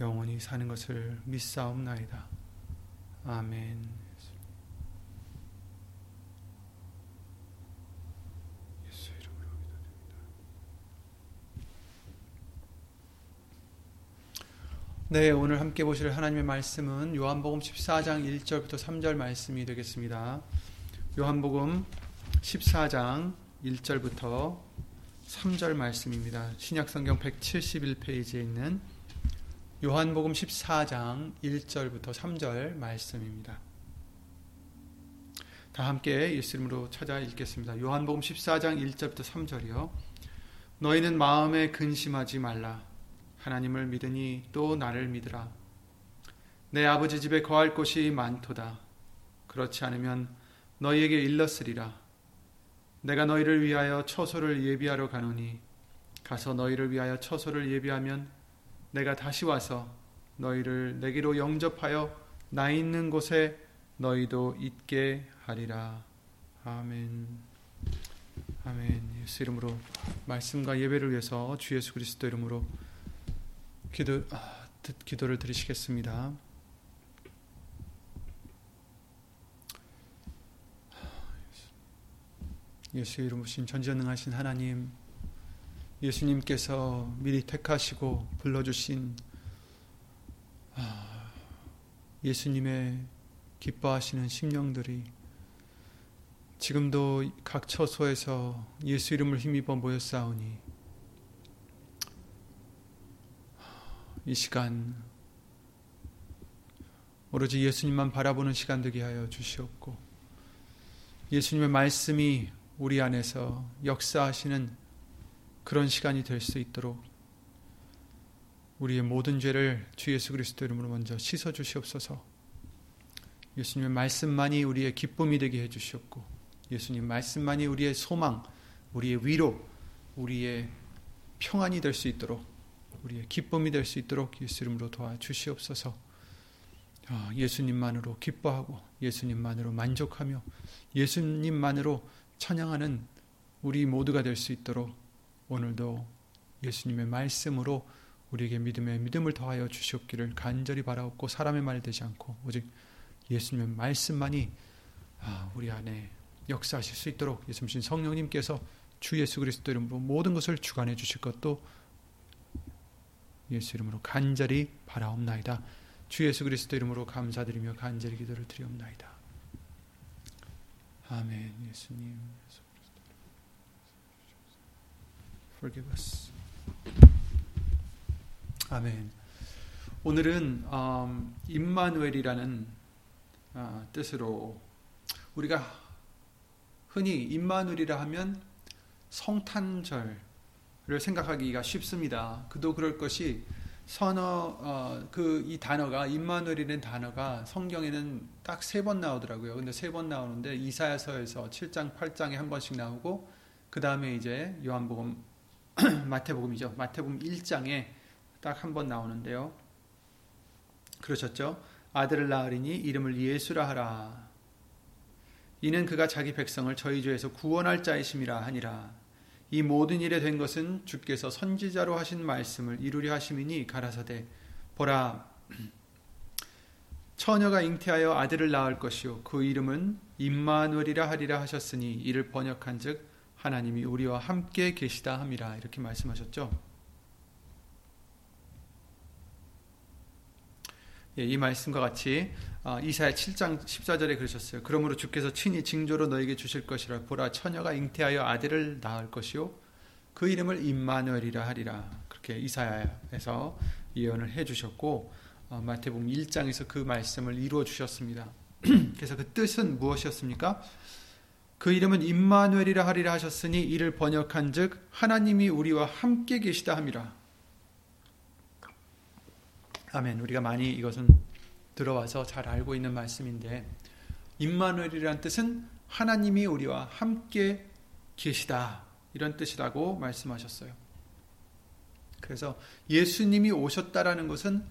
영원히 사는 것을 믿사옵나이다. 아멘. 네, 오늘 함께 보실 하나님의 말씀은 요한복음 14장 1절부터 3절 말씀이 되겠습니다. 요한복음 14장 1절부터 3절 말씀입니다. 신약성경 171페이지에 있는 요한복음 14장 1절부터 3절 말씀입니다. 다 함께 예수 이름으로 찾아 읽겠습니다. 요한복음 14장 1절부터 3절이요. 너희는 마음에 근심하지 말라. 하나님을 믿으니 또 나를 믿으라. 내 아버지 집에 거할 곳이 많도다. 그렇지 않으면 너희에게 일렀으리라. 내가 너희를 위하여 처소를 예비하러 가노니 가서 너희를 위하여 처소를 예비하면 내가 다시 와서 너희를 내게로 영접하여 나 있는 곳에 너희도 있게 하리라. 아멘. 아멘. 예수 이름으로 말씀과 예배를 위해서 주 예수 그리스도 이름으로 기도 아, 기도를 드리시겠습니다. 예수 이름으로 신 전지전능하신 하나님 예수님께서 미리 택하시고 불러주신 아, 예수님의 기뻐하시는 심령들이 지금도 각 처소에서 예수 이름을 힘입어 모였사오니 이 시간 오로지 예수님만 바라보는 시간 되게 하여 주시옵고 예수님의 말씀이 우리 안에서 역사하시는 그런 시간이 될 수 있도록 우리의 모든 죄를 주 예수 그리스도 이름으로 먼저 씻어 주시옵소서. 예수님의 말씀만이 우리의 기쁨이 되게 해 주시옵고 예수님 말씀만이 우리의 소망, 우리의 위로, 우리의 평안이 될 수 있도록 우리의 기쁨이 될 수 있도록 예수 이름으로 도와 주시옵소서. 아, 예수님만으로 기뻐하고 예수님만으로 만족하며 예수님만으로 찬양하는 우리 모두가 될 수 있도록 오늘도 예수님의 말씀으로 우리에게 믿음에 믿음을 더하여 주시옵기를 간절히 바라옵고 사람의 말 되지 않고 오직 예수님의 말씀만이 아, 우리 안에 역사하실 수 있도록 예수님 성령님께서 주 예수 그리스도 이름으로 모든 것을 주관해 주실 것도 예수 이름으로 간절히 바라옵나이다. 주 예수 그리스도 이름으로 감사드리며 간절히 기도를 드리옵나이다. 아멘. 예수님. Forgive us. 아멘. 오늘은 음, 임마누엘이라는 아, 뜻으로 우리가 흔히 임마누엘이라 하면 성탄절을 생각하기가 쉽습니다. 그도 그럴 것이 선어 어, 그이 단어가 임마누엘이라는 단어가 성경에는 딱 세 번 나오더라고요. 근데 세 번 나오는데 이사야서에서 7장, 8장에 한 번씩 나오고 그 다음에 이제 요한복음 마태복음이죠. 마태복음 1장에 딱 한 번 나오는데요. 그러셨죠? 아들을 낳으리니 이름을 예수라 하라. 이는 그가 자기 백성을 저희 죄에서 구원할 자이심이라 하니라. 이 모든 일에 된 것은 주께서 선지자로 하신 말씀을 이루려 하심이니 가라사대 보라 처녀가 잉태하여 아들을 낳을 것이요 그 이름은 임마누엘이라 하리라 하셨으니 이를 번역한즉 하나님이 우리와 함께 계시다 함이라 이렇게 말씀하셨죠. 예, 이 말씀과 같이 어, 이사야 7장 14절에 그러셨어요. 그러므로 주께서 친히 징조로 너에게 주실 것이라 보라 처녀가 잉태하여 아들을 낳을 것이요 그 이름을 임마누엘이라 하리라. 그렇게 이사야에서 예언을 해 주셨고 어, 마태복음 1장에서 그 말씀을 이루어 주셨습니다. 그래서 그 뜻은 무엇이었습니까? 그 이름은 임마누엘이라 하리라 하셨으니 이를 번역한즉 하나님이 우리와 함께 계시다 함이라. 아멘. 우리가 많이 이것은 들어와서 잘 알고 있는 말씀인데 임마누엘이란 뜻은 하나님이 우리와 함께 계시다 이런 뜻이라고 말씀하셨어요. 그래서 예수님이 오셨다라는 것은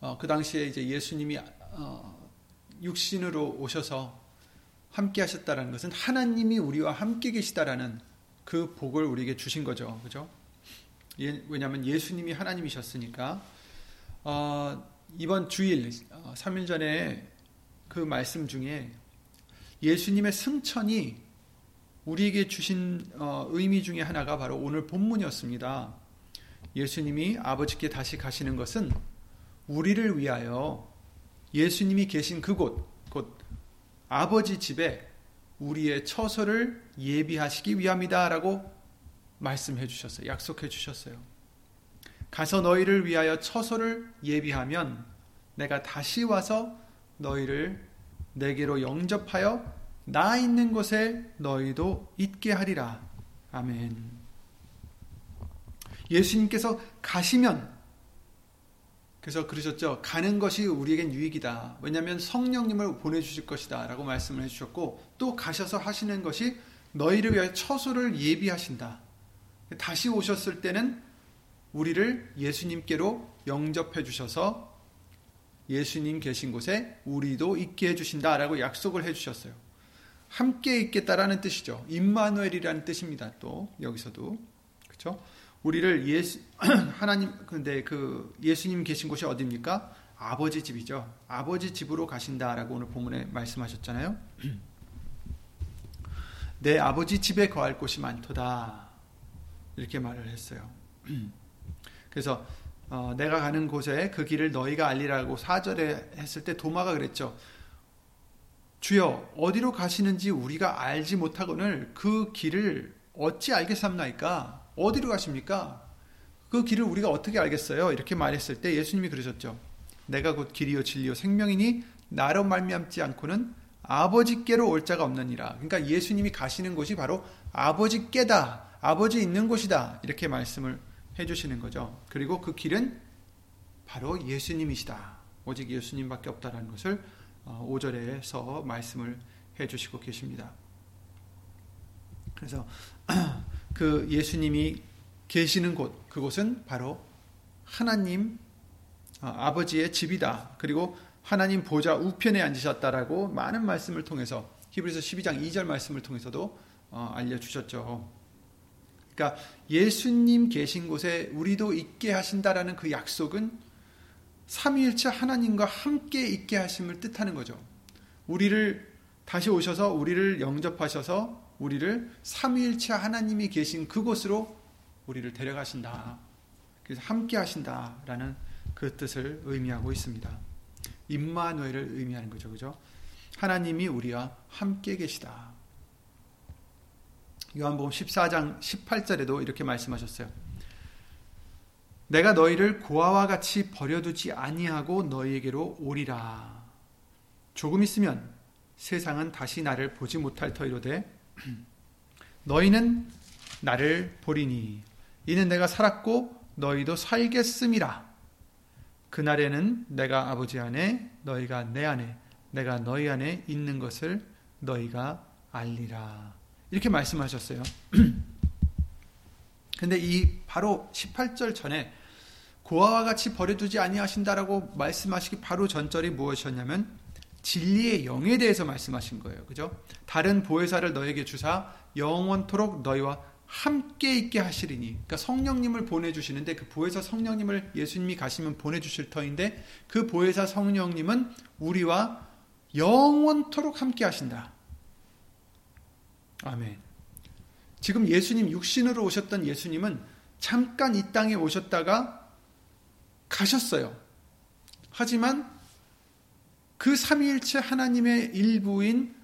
어, 그 당시에 이제 예수님이 어, 육신으로 오셔서 함께 하셨다라는 것은 하나님이 우리와 함께 계시다라는 그 복을 우리에게 주신 거죠. 그죠? 예, 왜냐하면 예수님이 하나님이셨으니까 어, 이번 주일 3일 어, 전에 그 말씀 중에 예수님의 승천이 우리에게 주신 어, 의미 중에 하나가 바로 오늘 본문이었습니다. 예수님이 아버지께 다시 가시는 것은 우리를 위하여 예수님이 계신 그곳, 곧 아버지 집에 우리의 처소를 예비하시기 위함이다라고 말씀해 주셨어요. 약속해 주셨어요. 가서 너희를 위하여 처소를 예비하면 내가 다시 와서 너희를 내게로 영접하여 나 있는 곳에 너희도 있게 하리라. 아멘. 예수님께서 가시면 그래서 그러셨죠. 가는 것이 우리에겐 유익이다. 왜냐하면 성령님을 보내주실 것이다. 라고 말씀을 해주셨고, 또 가셔서 하시는 것이 너희를 위하여 처소를 예비하신다. 다시 오셨을 때는 우리를 예수님께로 영접해 주셔서 예수님 계신 곳에 우리도 있게 해 주신다라고 약속을 해 주셨어요. 함께 있겠다라는 뜻이죠. 임마누엘이라는 뜻입니다. 또 여기서도 그렇죠? 우리를 예수 하나님 근데 그 예수님 계신 곳이 어디입니까? 아버지 집이죠. 아버지 집으로 가신다라고 오늘 본문에 말씀하셨잖아요. 내 아버지 집에 거할 곳이 많도다. 이렇게 말을 했어요. 그래서 어, 내가 가는 곳에 그 길을 너희가 알리라고 사절에 했을 때 도마가 그랬죠. 주여 어디로 가시는지 우리가 알지 못하거늘 그 길을 어찌 알겠습니까? 어디로 가십니까? 그 길을 우리가 어떻게 알겠어요? 이렇게 말했을 때 예수님이 그러셨죠. 내가 곧 길이요 진리요 생명이니 나로 말미암지 않고는 아버지께로 올 자가 없느니라. 그러니까 예수님이 가시는 곳이 바로 아버지께다. 아버지 있는 곳이다. 이렇게 말씀을 해 주시는 거죠. 그리고 그 길은 바로 예수님이시다. 오직 예수님밖에 없다라는 것을 5절에서 어, 말씀을 해 주시고 계십니다. 그래서 그 예수님이 계시는 곳, 그곳은 바로 하나님 어, 아버지의 집이다. 그리고 하나님 보좌 우편에 앉으셨다라고 많은 말씀을 통해서 히브리서 12장 2절 말씀을 통해서도 어, 알려주셨죠. 그러니까 예수님 계신 곳에 우리도 있게 하신다라는 그 약속은 삼위일체 하나님과 함께 있게 하심을 뜻하는 거죠. 우리를 다시 오셔서 우리를 영접하셔서 우리를 삼위일체 하나님이 계신 그곳으로 우리를 데려가신다. 그래서 함께 하신다라는 그 뜻을 의미하고 있습니다. 임마누엘을 의미하는 거죠. 그죠? 하나님이 우리와 함께 계시다. 요한복음 14장 18절에도 이렇게 말씀하셨어요. 내가 너희를 고아와 같이 버려두지 아니하고 너희에게로 오리라. 조금 있으면 세상은 다시 나를 보지 못할 터이로되 너희는 나를 보리니 이는 내가 살았고 너희도 살겠음이라. 그날에는 내가 아버지 안에 너희가 내 안에 내가 너희 안에 있는 것을 너희가 알리라. 이렇게 말씀하셨어요. 근데 이 바로 18절 전에 고아와 같이 버려두지 아니하신다라고 말씀하시기 바로 전절이 무엇이었냐면 진리의 영에 대해서 말씀하신 거예요. 그죠? 다른 보혜사를 너에게 주사 영원토록 너희와 함께 있게 하시리니. 그러니까 성령님을 보내주시는데 그 보혜사 성령님을 예수님이 가시면 보내주실 터인데 그 보혜사 성령님은 우리와 영원토록 함께 하신다. 아멘. 지금 예수님 육신으로 오셨던 예수님은 잠깐 이 땅에 오셨다가 가셨어요. 하지만 그 삼위일체 하나님의 일부인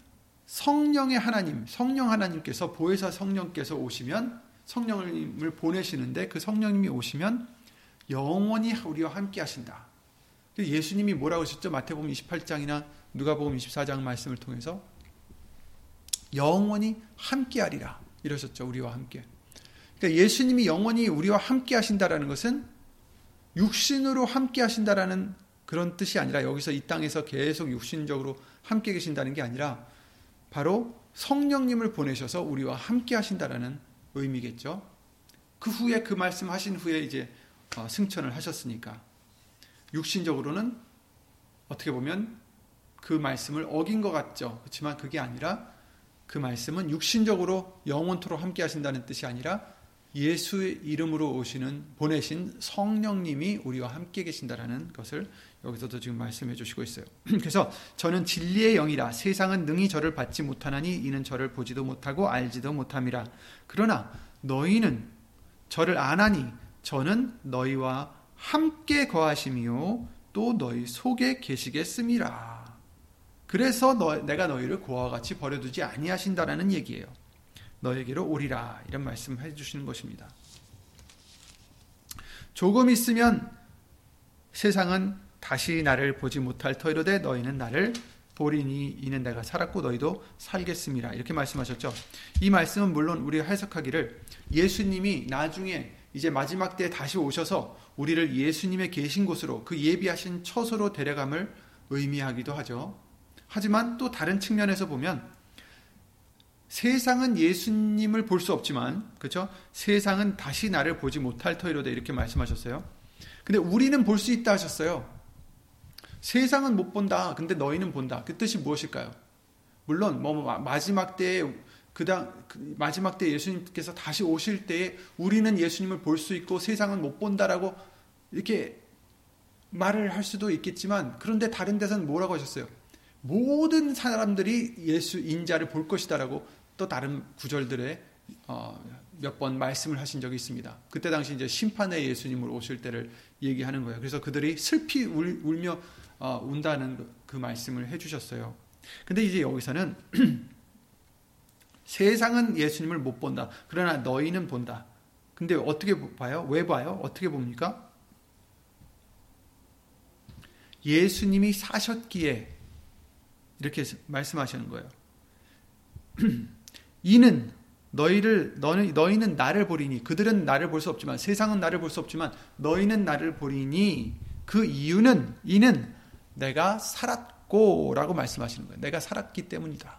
성령의 하나님, 성령 하나님께서 보혜사 성령께서 오시면 성령님을 보내시는데 그 성령님이 오시면 영원히 우리와 함께 하신다. 예수님이 뭐라고 하셨죠? 마태복음 28장이나 누가복음 24장 말씀을 통해서 영원히 함께 하리라 이러셨죠. 우리와 함께. 그러니까 예수님이 영원히 우리와 함께 하신다라는 것은 육신으로 함께 하신다라는 그런 뜻이 아니라 여기서 이 땅에서 계속 육신적으로 함께 계신다는 게 아니라 바로 성령님을 보내셔서 우리와 함께 하신다라는 의미겠죠. 그 후에 그 말씀 하신 후에 이제 어, 승천을 하셨으니까 육신적으로는 어떻게 보면 그 말씀을 어긴 것 같죠. 그렇지만 그게 아니라 그 말씀은 육신적으로 영원토록 함께 하신다는 뜻이 아니라 예수의 이름으로 오시는 보내신 성령님이 우리와 함께 계신다라는 것을 여기서도 지금 말씀해 주시고 있어요. 그래서 저는 진리의 영이라 세상은 능히 저를 받지 못하나니 이는 저를 보지도 못하고 알지도 못함이라. 그러나 너희는 저를 아나니 저는 너희와 함께 거하심이요 또 너희 속에 계시겠음이라. 그래서 너, 내가 너희를 고아와 같이 버려두지 아니하신다라는 얘기예요. 너에게로 오리라 이런 말씀해 주시는 것입니다. 조금 있으면 세상은 다시 나를 보지 못할 터이로되 너희는 나를 보리니 이는 내가 살았고 너희도 살겠음이라 이렇게 말씀하셨죠. 이 말씀은 물론 우리가 해석하기를 예수님이 나중에 이제 마지막 때에 다시 오셔서 우리를 예수님의 계신 곳으로 그 예비하신 처소로 데려감을 의미하기도 하죠. 하지만 또 다른 측면에서 보면 세상은 예수님을 볼 수 없지만 그렇죠? 세상은 다시 나를 보지 못할 터이로다 이렇게 말씀하셨어요. 근데 우리는 볼 수 있다 하셨어요. 세상은 못 본다. 근데 너희는 본다. 그 뜻이 무엇일까요? 물론 뭐 마지막 때에 그당 그 마지막 때 예수님께서 다시 오실 때에 우리는 예수님을 볼 수 있고 세상은 못 본다라고 이렇게 말을 할 수도 있겠지만 그런데 다른 데서는 뭐라고 하셨어요? 모든 사람들이 예수 인자를 볼 것이다라고 또 다른 구절들에 어, 몇 번 말씀을 하신 적이 있습니다. 그때 당시 이제 심판의 예수님을 오실 때를 얘기하는 거예요. 그래서 그들이 슬피 울, 울며 어, 운다는 그 말씀을 해주셨어요. 근데 이제 여기서는 세상은 예수님을 못 본다. 그러나 너희는 본다. 근데 어떻게 봐요? 왜 봐요? 어떻게 봅니까? 예수님이 사셨기에 이렇게 말씀하시는 거예요. 이는 너희를 너희, 너희는 나를 보리니 그들은 나를 볼 수 없지만 세상은 나를 볼 수 없지만 너희는 나를 보리니 그 이유는 이는 내가 살았고 라고 말씀하시는 거예요. 내가 살았기 때문이다.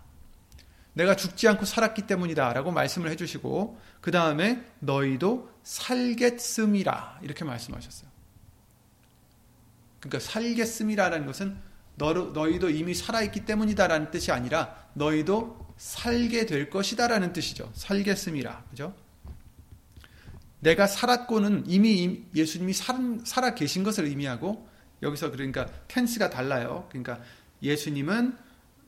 내가 죽지 않고 살았기 때문이다 라고 말씀을 해주시고 그 다음에 너희도 살겠음이라 이렇게 말씀하셨어요. 그러니까 살겠음이라는 것은 너, 너희도 이미 살아있기 때문이다라는 뜻이 아니라 너희도 살게 될 것이다라는 뜻이죠. 살겠음이라. 그죠? 내가 살았고는 이미 예수님이 살아 계신 것을 의미하고 여기서 그러니까 텐스가 달라요. 그러니까 예수님은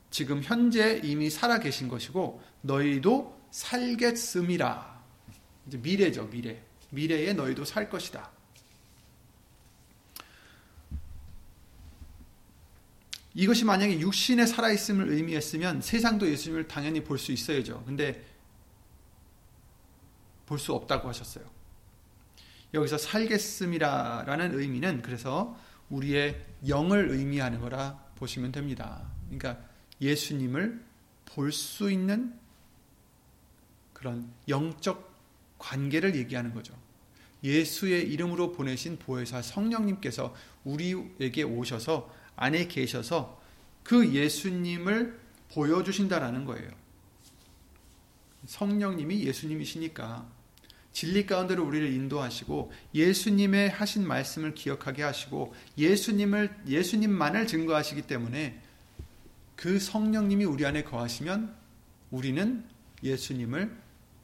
지금 현재 이미 살아 계신 것이고 너희도 살겠음이라. 이제 미래죠, 미래. 미래에 너희도 살 것이다. 이것이 만약에 육신에 살아있음을 의미했으면 세상도 예수님을 당연히 볼 수 있어야죠. 근데 볼 수 없다고 하셨어요. 여기서 살겠음이라는 의미는 그래서 우리의 영을 의미하는 거라 보시면 됩니다. 그러니까 예수님을 볼 수 있는 그런 영적 관계를 얘기하는 거죠. 예수의 이름으로 보내신 보혜사 성령님께서 우리에게 오셔서 안에 계셔서 그 예수님을 보여주신다라는 거예요. 성령님이 예수님이시니까 진리 가운데로 우리를 인도하시고 예수님의 하신 말씀을 기억하게 하시고 예수님을 예수님만을 증거하시기 때문에 그 성령님이 우리 안에 거하시면 우리는 예수님을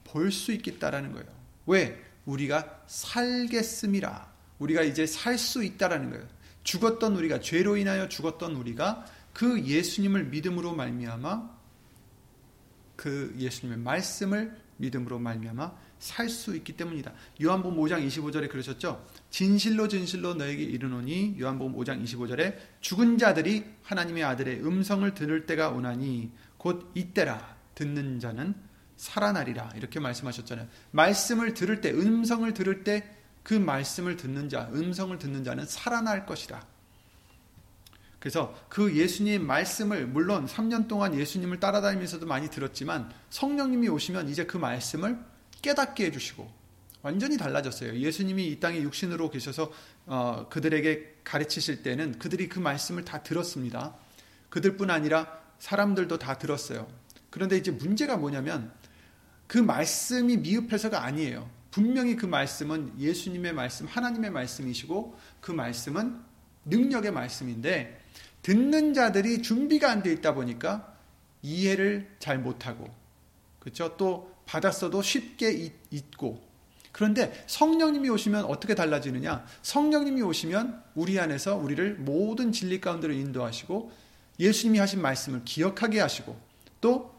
볼 수 있겠다라는 거예요. 왜? 우리가 살겠음이라. 우리가 이제 살 수 있다라는 거예요. 죽었던 우리가 죄로 인하여 죽었던 우리가 그 예수님을 믿음으로 말미암아 그 예수님의 말씀을 믿음으로 말미암아 살 수 있기 때문이다. 요한복음 5장 25절에 그러셨죠. 진실로 진실로 너에게 이르노니 요한복음 5장 25절에 죽은 자들이 하나님의 아들의 음성을 들을 때가 오나니 곧 이때라 듣는 자는 살아나리라 이렇게 말씀하셨잖아요. 말씀을 들을 때 음성을 들을 때 그 말씀을 듣는 자 음성을 듣는 자는 살아날 것이다. 그래서 그 예수님 말씀을 물론 3년 동안 예수님을 따라다니면서도 많이 들었지만 성령님이 오시면 이제 그 말씀을 깨닫게 해주시고 완전히 달라졌어요. 예수님이 이 땅에 육신으로 계셔서 어, 그들에게 가르치실 때는 그들이 그 말씀을 다 들었습니다. 그들뿐 아니라 사람들도 다 들었어요. 그런데 이제 문제가 뭐냐면 그 말씀이 미흡해서가 아니에요. 분명히 그 말씀은 예수님의 말씀, 하나님의 말씀이시고 그 말씀은 능력의 말씀인데 듣는 자들이 준비가 안 돼 있다 보니까 이해를 잘 못하고 그렇죠? 또 받았어도 쉽게 잊고 그런데 성령님이 오시면 어떻게 달라지느냐? 성령님이 오시면 우리 안에서 우리를 모든 진리 가운데로 인도하시고 예수님이 하신 말씀을 기억하게 하시고 또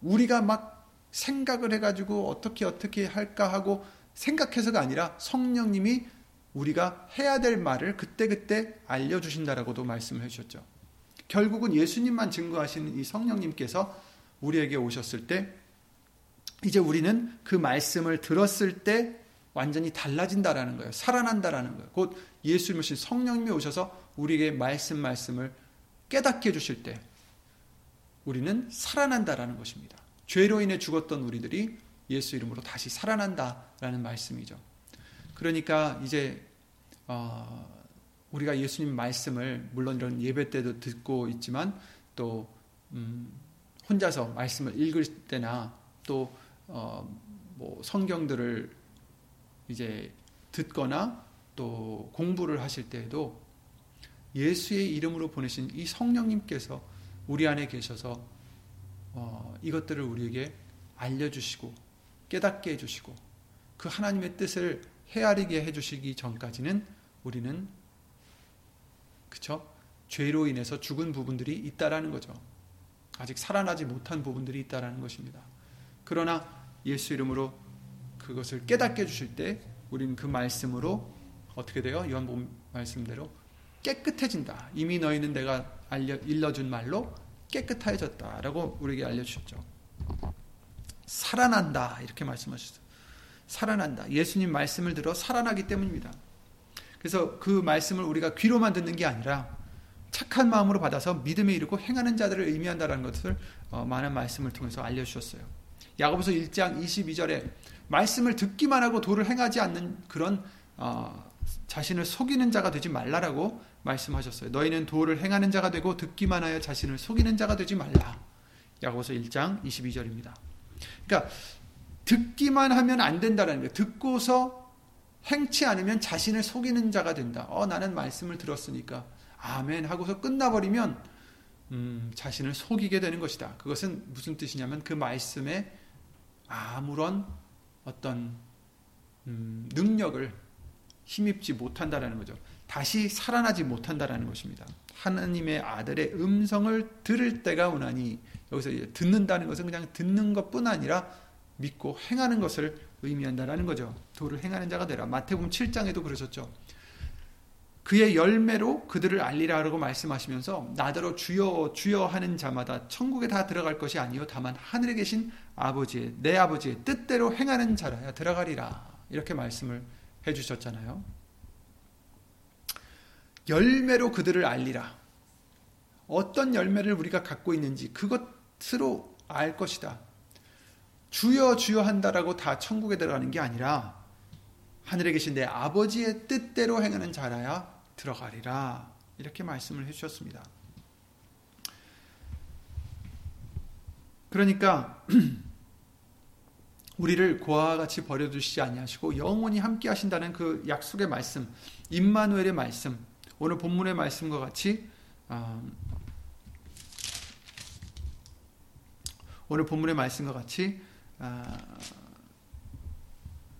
우리가 막 생각을 해가지고 어떻게 어떻게 할까 하고 생각해서가 아니라 성령님이 우리가 해야 될 말을 그때그때 알려주신다라고도 말씀을 해주셨죠. 결국은 예수님만 증거하시는 이 성령님께서 우리에게 오셨을 때 이제 우리는 그 말씀을 들었을 때 완전히 달라진다라는 거예요. 살아난다라는 거예요. 곧 예수님이신 성령님이 오셔서 우리에게 말씀 말씀을 깨닫게 해 주실 때 우리는 살아난다라는 것입니다. 죄로 인해 죽었던 우리들이 예수 이름으로 다시 살아난다라는 말씀이죠. 그러니까 이제 어, 우리가 예수님 말씀을 물론 이런 예배 때도 듣고 있지만 또 음, 혼자서 말씀을 읽을 때나 또 어, 뭐 성경들을 이제 듣거나 또 공부를 하실 때에도 예수의 이름으로 보내신 이 성령님께서 우리 안에 계셔서 어, 이것들을 우리에게 알려주시고 깨닫게 해주시고 그 하나님의 뜻을 헤아리게 해주시기 전까지는 우리는 그쵸? 죄로 인해서 죽은 부분들이 있다라는 거죠. 아직 살아나지 못한 부분들이 있다라는 것입니다. 그러나 예수 이름으로 그것을 깨닫게 해주실 때 우리는 그 말씀으로 어떻게 돼요? 요한복음 말씀대로 깨끗해진다. 이미 너희는 내가 알려, 일러준 말로 깨끗해졌다라고 우리에게 알려 주셨죠. 살아난다 이렇게 말씀하셨어요. 살아난다. 예수님 말씀을 들어 살아나기 때문입니다. 그래서 그 말씀을 우리가 귀로만 듣는 게 아니라 착한 마음으로 받아서 믿음에 이르고 행하는 자들을 의미한다는 것을 어, 많은 말씀을 통해서 알려주셨어요. 야고보서 1장 22절에 말씀을 듣기만 하고 도를 행하지 않는 그런 어, 자신을 속이는 자가 되지 말라라고 말씀하셨어요. 너희는 도를 행하는 자가 되고 듣기만 하여 자신을 속이는 자가 되지 말라. 야고보서 1장 22절입니다. 그러니까 듣기만 하면 안 된다라는 거예요. 듣고서 행치 않으면 자신을 속이는 자가 된다. 어, 나는 말씀을 들었으니까 아멘 하고서 끝나버리면 음, 자신을 속이게 되는 것이다. 그것은 무슨 뜻이냐면 그 말씀에 아무런 어떤 음, 능력을 힘입지 못한다라는 거죠. 다시 살아나지 못한다라는 것입니다. 하나님의 아들의 음성을 들을 때가 오나니 여기서 듣는다는 것은 그냥 듣는 것뿐 아니라 믿고 행하는 것을 의미한다라는 거죠. 도를 행하는 자가 되라. 마태복음 7장에도 그러셨죠. 그의 열매로 그들을 알리라라고 말씀하시면서 나더러 주여 주여 하는 자마다 천국에 다 들어갈 것이 아니요 다만 하늘에 계신 아버지의 내 아버지의 뜻대로 행하는 자라야 들어가리라 이렇게 말씀을 해 주셨잖아요. 열매로 그들을 알리라. 어떤 열매를 우리가 갖고 있는지 그것으로 알 것이다. 주여 주여 한다라고 다 천국에 들어가는 게 아니라 하늘에 계신 내 아버지의 뜻대로 행하는 자라야 들어가리라. 이렇게 말씀을 해주셨습니다. 그러니까 우리를 고아와 같이 버려두시지 아니하시고 영원히 함께 하신다는 그 약속의 말씀, 임마누엘의 말씀, 오늘 본문의 말씀과 같이 어, 오늘 본문의 말씀과 같이 어,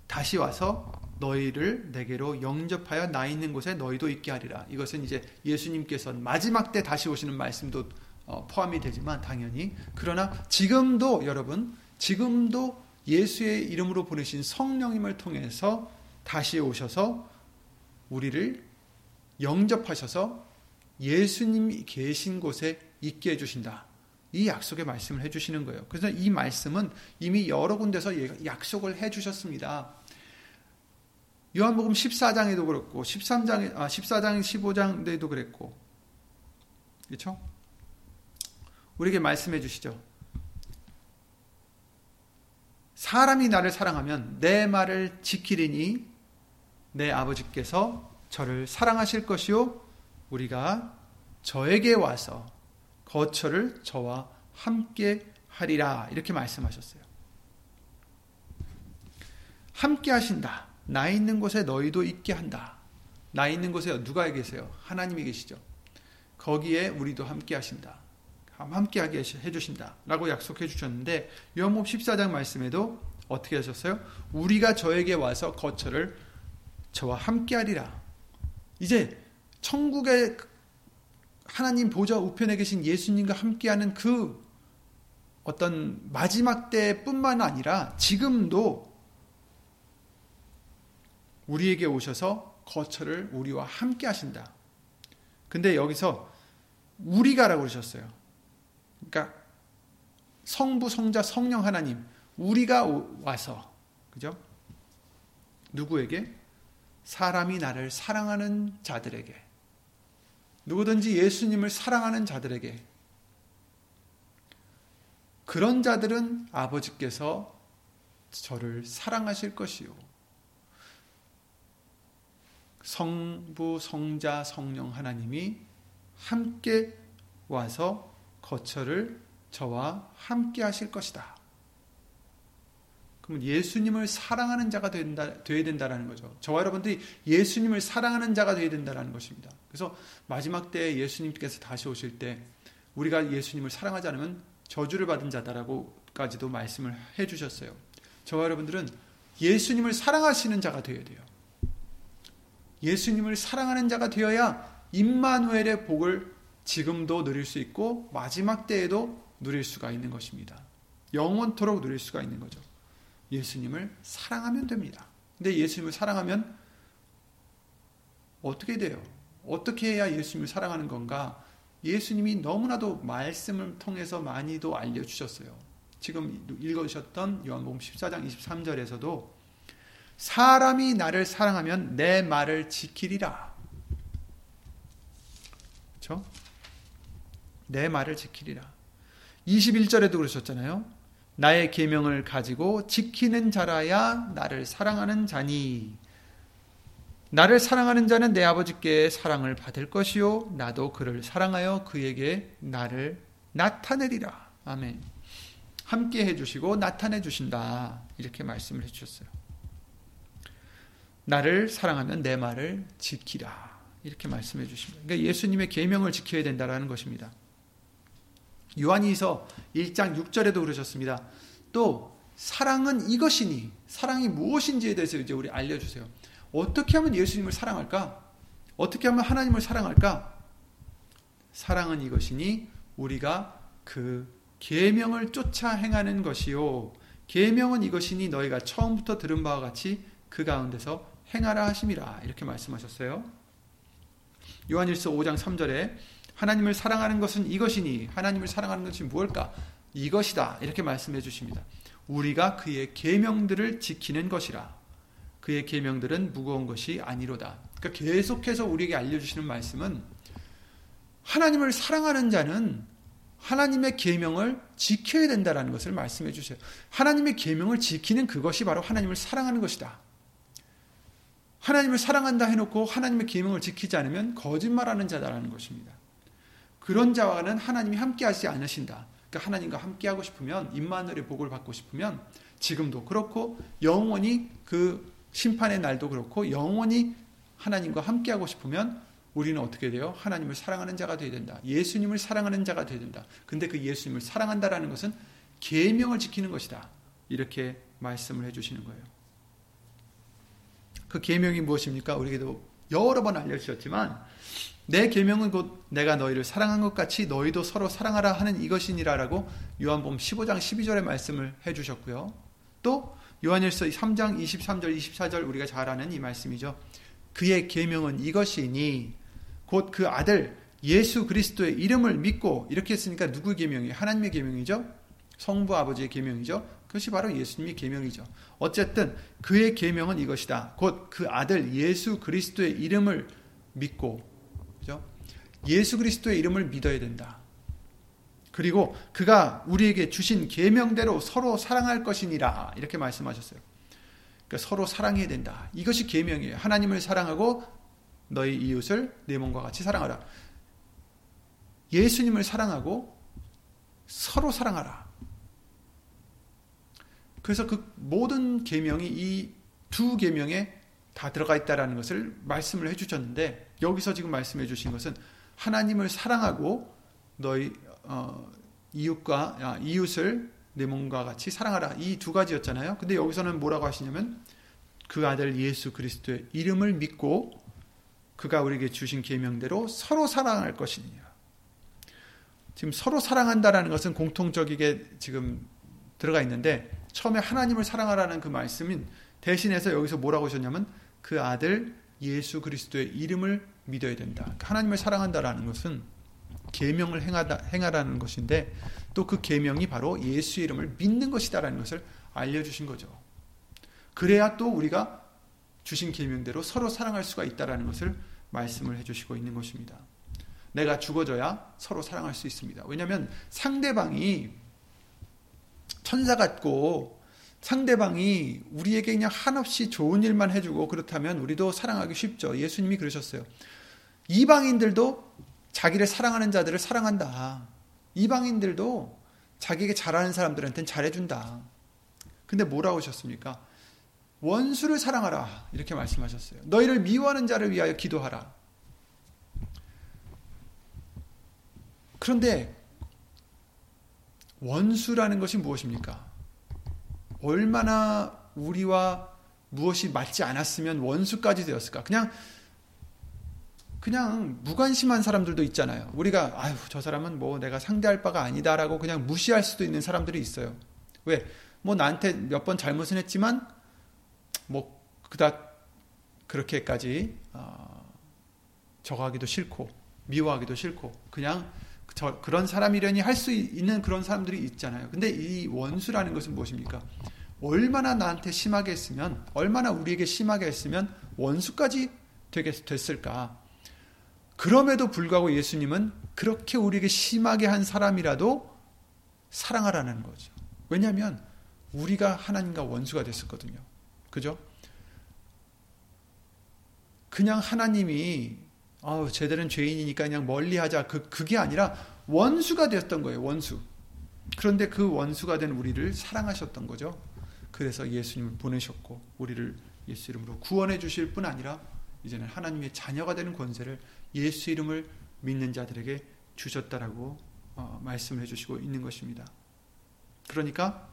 다시 와서 너희를 내게로 영접하여 나 있는 곳에 너희도 있게 하리라. 이것은 이제 예수님께서 마지막 때 다시 오시는 말씀도 어, 포함이 되지만 당연히 그러나 지금도 여러분 지금도 예수의 이름으로 보내신 성령님을 통해서 다시 오셔서 우리를 영접하셔서 예수님이 계신 곳에 있게 해주신다. 이 약속의 말씀을 해주시는 거예요. 그래서 이 말씀은 이미 여러 군데서 약속을 해주셨습니다. 요한복음 14장에도 그렇고 13장 아 14장 15장에도 그랬고 그렇죠? 우리에게 말씀해 주시죠. 사람이 나를 사랑하면 내 말을 지키리니 내 아버지께서 저를 사랑하실 것이요 우리가 저에게 와서 거처를 저와 함께 하리라 이렇게 말씀하셨어요. 함께 하신다. 나 있는 곳에 너희도 있게 한다. 나 있는 곳에 누가 계세요? 하나님이 계시죠. 거기에 우리도 함께 하신다. 함께 하게 해 주신다. 라고 약속해 주셨는데, 요한복 14장 말씀에도 어떻게 하셨어요? 우리가 저에게 와서 거처를 저와 함께 하리라. 이제 천국의 하나님 보좌 우편에 계신 예수님과 함께하는 그 어떤 마지막 때뿐만 아니라 지금도 우리에게 오셔서 거처를 우리와 함께 하신다. 근데 여기서 우리가라고 그러셨어요. 그러니까 성부, 성자, 성령 하나님, 우리가 와서, 그죠? 누구에게? 사람이 나를 사랑하는 자들에게. 누구든지 예수님을 사랑하는 자들에게. 그런 자들은 아버지께서 저를 사랑하실 것이요. 성부, 성자, 성령 하나님이 함께 와서 거처를 저와 함께 하실 것이다. 그러면 예수님을 사랑하는 자가 된다, 되어야 된다는 거죠. 저와 여러분들이 예수님을 사랑하는 자가 되어야 된다는 것입니다. 그래서 마지막 때 예수님께서 다시 오실 때 우리가 예수님을 사랑하지 않으면 저주를 받은 자다라고까지도 말씀을 해주셨어요. 저와 여러분들은 예수님을 사랑하시는 자가 되어야 돼요. 예수님을 사랑하는 자가 되어야 임마누엘의 복을 지금도 누릴 수 있고 마지막 때에도 누릴 수가 있는 것입니다. 영원토록 누릴 수가 있는 거죠. 예수님을 사랑하면 됩니다. 근데 예수님을 사랑하면 어떻게 돼요? 어떻게 해야 예수님을 사랑하는 건가? 예수님이 너무나도 말씀을 통해서 많이도 알려주셨어요. 지금 읽으셨던 요한복음 14장 23절에서도 사람이 나를 사랑하면 내 말을 지키리라. 그렇죠? 내 말을 지키리라. 21절에도 그러셨잖아요. 나의 계명을 가지고 지키는 자라야 나를 사랑하는 자니 나를 사랑하는 자는 내 아버지께 사랑을 받을 것이요 나도 그를 사랑하여 그에게 나를 나타내리라. 아멘. 함께 해 주시고 나타내 주신다. 이렇게 말씀을 해 주셨어요. 나를 사랑하면 내 말을 지키라. 이렇게 말씀해 주십니다. 그러니까 예수님의 계명을 지켜야 된다라는 것입니다. 요한이서 1장 6절에도 그러셨습니다. 또 사랑은 이것이니 사랑이 무엇인지에 대해서 이제 우리 알려 주세요. 어떻게 하면 예수님을 사랑할까? 어떻게 하면 하나님을 사랑할까? 사랑은 이것이니 우리가 그 계명을 쫓아 행하는 것이요. 계명은 이것이니 너희가 처음부터 들은 바와 같이 그 가운데서 행하라 하심이라. 이렇게 말씀하셨어요. 요한일서 5장 3절에 하나님을 사랑하는 것은 이것이니 하나님을 사랑하는 것이 무엇일까? 이것이다. 이렇게 말씀해 주십니다. 우리가 그의 계명들을 지키는 것이라. 그의 계명들은 무거운 것이 아니로다. 그러니까 계속해서 우리에게 알려 주시는 말씀은 하나님을 사랑하는 자는 하나님의 계명을 지켜야 된다라는 것을 말씀해 주세요. 하나님의 계명을 지키는 그것이 바로 하나님을 사랑하는 것이다. 하나님을 사랑한다 해놓고 하나님의 계명을 지키지 않으면 거짓말하는 자다라는 것입니다. 그런 자와는 하나님이 함께하지 않으신다. 그러니까 하나님과 함께하고 싶으면 임마누엘의 복을 받고 싶으면 지금도 그렇고 영원히 그 심판의 날도 그렇고 영원히 하나님과 함께하고 싶으면 우리는 어떻게 돼요? 하나님을 사랑하는 자가 되어야 된다. 예수님을 사랑하는 자가 되어야 된다. 근데 그 예수님을 사랑한다라는 것은 계명을 지키는 것이다. 이렇게 말씀을 해 주시는 거예요. 그 계명이 무엇입니까? 우리에게도 여러 번 알려주셨지만 내 계명은 곧 내가 너희를 사랑한 것 같이 너희도 서로 사랑하라 하는 이것이니라라고 요한복음 15장 12절의 말씀을 해주셨고요. 또 요한일서 3장 23절 24절 우리가 잘 아는 이 말씀이죠. 그의 계명은 이것이니 곧 그 아들 예수 그리스도의 이름을 믿고 이렇게 했으니까 누구 계명이에요? 하나님의 계명이죠. 성부 아버지의 계명이죠. 그것이 바로 예수님의 계명이죠. 어쨌든 그의 계명은 이것이다. 곧 그 아들 예수 그리스도의 이름을 믿고 그죠? 예수 그리스도의 이름을 믿어야 된다. 그리고 그가 우리에게 주신 계명대로 서로 사랑할 것이니라 이렇게 말씀하셨어요. 그러니까 서로 사랑해야 된다. 이것이 계명이에요. 하나님을 사랑하고 너희 이웃을 내 몸과 같이 사랑하라. 예수님을 사랑하고 서로 사랑하라. 그래서 그 모든 계명이 이 두 계명에 다 들어가 있다라는 것을 말씀을 해 주셨는데 여기서 지금 말씀해 주신 것은 하나님을 사랑하고 너희 어, 이웃과 아, 이웃을 내 몸과 같이 사랑하라 이 두 가지였잖아요. 근데 여기서는 뭐라고 하시냐면 그 아들 예수 그리스도의 이름을 믿고 그가 우리에게 주신 계명대로 서로 사랑할 것이니라. 지금 서로 사랑한다라는 것은 공통적이게 지금 들어가 있는데 처음에 하나님을 사랑하라는 그 말씀인 대신해서 여기서 뭐라고 하셨냐면 그 아들 예수 그리스도의 이름을 믿어야 된다. 그러니까 하나님을 사랑한다라는 것은 계명을 행하다 행하라는 것인데 또 그 계명이 바로 예수 이름을 믿는 것이다라는 것을 알려 주신 거죠. 그래야 또 우리가 주신 계명대로 서로 사랑할 수가 있다라는 것을 말씀을 해 주시고 있는 것입니다. 내가 죽어져야 서로 사랑할 수 있습니다. 왜냐하면 상대방이 천사 같고 상대방이 우리에게 그냥 한없이 좋은 일만 해주고 그렇다면 우리도 사랑하기 쉽죠. 예수님이 그러셨어요. 이방인들도 자기를 사랑하는 자들을 사랑한다. 이방인들도 자기에게 잘하는 사람들한테는 잘해준다. 근데 뭐라고 하셨습니까? 원수를 사랑하라. 이렇게 말씀하셨어요. 너희를 미워하는 자를 위하여 기도하라. 그런데 원수라는 것이 무엇입니까? 얼마나 우리와 무엇이 맞지 않았으면 원수까지 되었을까? 그냥 그냥 무관심한 사람들도 있잖아요. 우리가 아유 저 사람은 뭐 내가 상대할 바가 아니다라고 그냥 무시할 수도 있는 사람들이 있어요. 왜? 뭐 나한테 몇 번 잘못은 했지만 뭐 그닥 그렇게까지 어, 저하기도 싫고 미워하기도 싫고 그냥 저 그런 사람이려니 할 수 있는 그런 사람들이 있잖아요. 근데 이 원수라는 것은 무엇입니까? 얼마나 나한테 심하게 했으면, 얼마나 우리에게 심하게 했으면 원수까지 되게 됐을까? 그럼에도 불구하고 예수님은 그렇게 우리에게 심하게 한 사람이라도 사랑하라는 거죠. 왜냐하면 우리가 하나님과 원수가 됐었거든요. 그죠? 그냥 하나님이 아, 쟤들은 죄인이니까 그냥 멀리하자. 그 그게 아니라 원수가 되었던 거예요. 원수. 그런데 그 원수가 된 우리를 사랑하셨던 거죠. 그래서 예수님을 보내셨고 우리를 예수 이름으로 구원해 주실 뿐 아니라 이제는 하나님의 자녀가 되는 권세를 예수 이름을 믿는 자들에게 주셨다라고 어, 말씀을 해주시고 있는 것입니다. 그러니까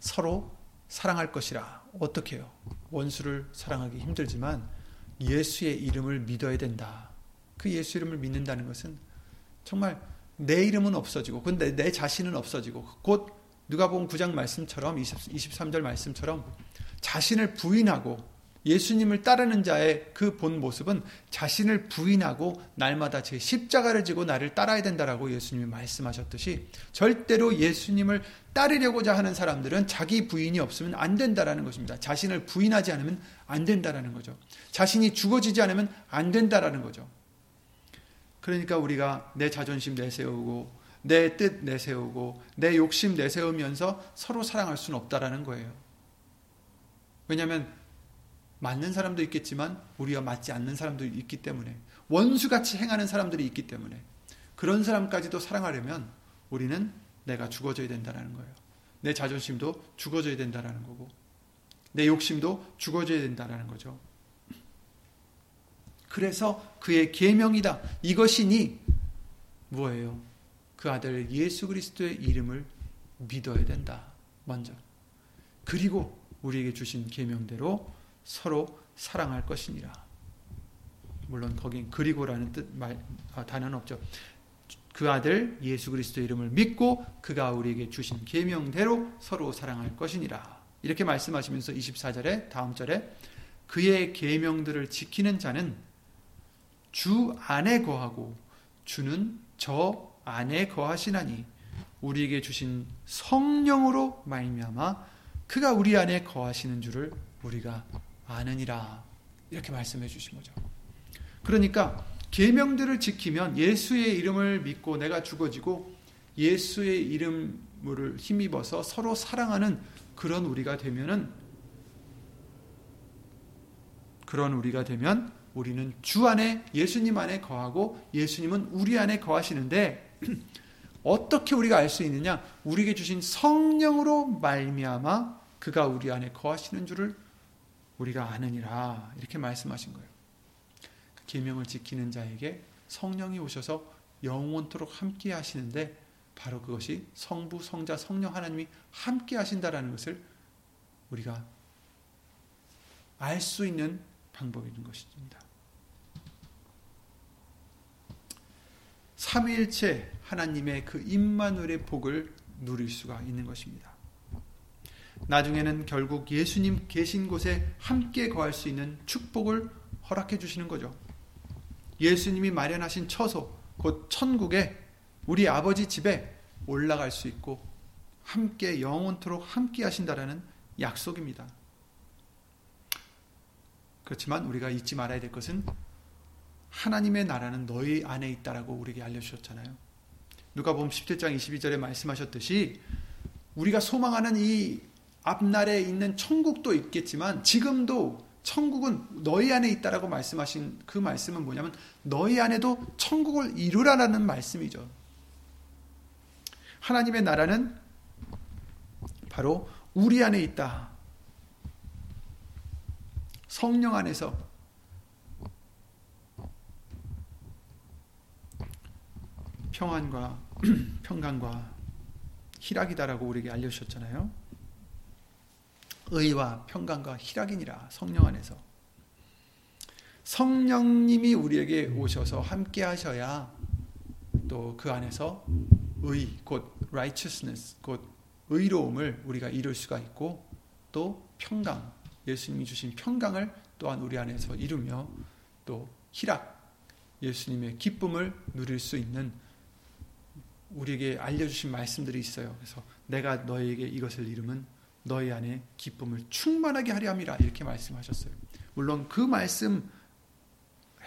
서로 사랑할 것이라 어떻게요? 원수를 사랑하기 힘들지만 예수의 이름을 믿어야 된다. 그 예수 이름을 믿는다는 것은 정말 내 이름은 없어지고, 근데 내 자신은 없어지고, 곧 누가복음 9장 말씀처럼 20, 23절 말씀처럼 자신을 부인하고 예수님을 따르는 자의 그 본 모습은 자신을 부인하고 날마다 제 십자가를 지고 나를 따라야 된다라고 예수님이 말씀하셨듯이 절대로 예수님을 따르려고자 하는 사람들은 자기 부인이 없으면 안 된다라는 것입니다. 자신을 부인하지 않으면 안 된다라는 거죠. 자신이 죽어지지 않으면 안 된다라는 거죠. 그러니까 우리가 내 자존심 내세우고 내 뜻 내세우고 내 욕심 내세우면서 서로 사랑할 수는 없다라는 거예요. 왜냐하면 맞는 사람도 있겠지만 우리와 맞지 않는 사람도 있기 때문에 원수같이 행하는 사람들이 있기 때문에 그런 사람까지도 사랑하려면 우리는 내가 죽어져야 된다는 거예요. 내 자존심도 죽어져야 된다는 거고 내 욕심도 죽어져야 된다는 거죠. 그래서 그의 계명이다. 이것이니 뭐예요? 그 아들 예수 그리스도의 이름을 믿어야 된다. 먼저. 그리고 우리에게 주신 계명대로 서로 사랑할 것이니라. 물론 거긴 그리고라는 뜻 말, 아, 단어는 없죠. 그 아들 예수 그리스도 이름을 믿고 그가 우리에게 주신 계명대로 서로 사랑할 것이니라. 이렇게 말씀하시면서 24절에 다음 절에 그의 계명들을 지키는 자는 주 안에 거하고 주는 저 안에 거하시나니 우리에게 주신 성령으로 말미암아 그가 우리 안에 거하시는 줄을 우리가 아느니라 이렇게 말씀해 주신 거죠. 그러니까 계명들을 지키면 예수의 이름을 믿고 내가 죽어지고 예수의 이름을 힘입어서 서로 사랑하는 그런 우리가 되면은 그런 우리가 되면 우리는 주 안에 예수님 안에 거하고 예수님은 우리 안에 거하시는데 어떻게 우리가 알 수 있느냐? 우리에게 주신 성령으로 말미암아 그가 우리 안에 거하시는 줄을 우리가 아느니라 이렇게 말씀하신 거예요. 그 계명을 지키는 자에게 성령이 오셔서 영원토록 함께 하시는데 바로 그것이 성부, 성자, 성령 하나님이 함께 하신다라는 것을 우리가 알 수 있는 방법이 것입니다. 삼위일체 하나님의 그 임마누엘의 복을 누릴 수가 있는 것입니다. 나중에는 결국 예수님 계신 곳에 함께 거할 수 있는 축복을 허락해 주시는 거죠. 예수님이 마련하신 처소, 곧 천국에 우리 아버지 집에 올라갈 수 있고 함께 영원토록 함께 하신다라는 약속입니다. 그렇지만 우리가 잊지 말아야 될 것은 하나님의 나라는 너희 안에 있다라고 우리에게 알려주셨잖아요. 누가 보면 17장 22절에 말씀하셨듯이 우리가 소망하는 이 앞날에 있는 천국도 있겠지만 지금도 천국은 너희 안에 있다라고 말씀하신 그 말씀은 뭐냐면 너희 안에도 천국을 이루라라는 말씀이죠. 하나님의 나라는 바로 우리 안에 있다. 성령 안에서 평안과 평강과 희락이다라고 우리에게 알려주셨잖아요. 의와 평강과 희락이니라 성령 안에서 성령님이 우리에게 오셔서 함께 하셔야 또 그 안에서 의, 곧 righteousness, 곧 의로움을 우리가 이룰 수가 있고 또 평강, 예수님이 주신 평강을 또한 우리 안에서 이루며 또 희락, 예수님의 기쁨을 누릴 수 있는 우리에게 알려주신 말씀들이 있어요. 그래서 내가 너에게 이것을 이루면 너희 안에 기쁨을 충만하게 하려 함이라 이렇게 말씀하셨어요. 물론 그 말씀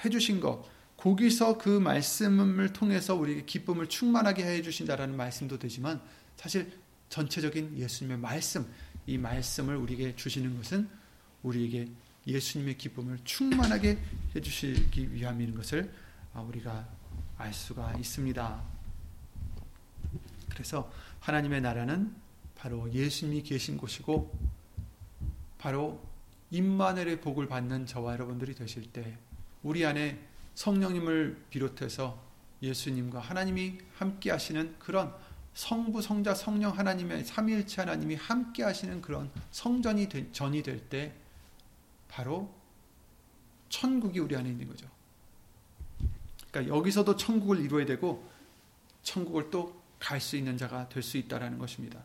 해 주신 것 거기서 그 말씀을 통해서 우리에게 기쁨을 충만하게 해 주신다라는 말씀도 되지만 사실 전체적인 예수님의 말씀, 이 말씀을 우리에게 주시는 것은 우리에게 예수님의 기쁨을 충만하게 해 주시기 위함인 것을 아, 우리가 알 수가 있습니다. 그래서 하나님의 나라는 바로 예수님이 계신 곳이고 바로 임마늘의 복을 받는 저와 여러분들이 되실 때 우리 안에 성령님을 비롯해서 예수님과 하나님이 함께 하시는 그런 성부, 성자, 성령 하나님의 삼위일체 하나님이 함께 하시는 그런 성전이 되, 전이 될 때 바로 천국이 우리 안에 있는 거죠. 그러니까 여기서도 천국을 이루어야 되고 천국을 또 갈 수 있는 자가 될 수 있다라는 것입니다.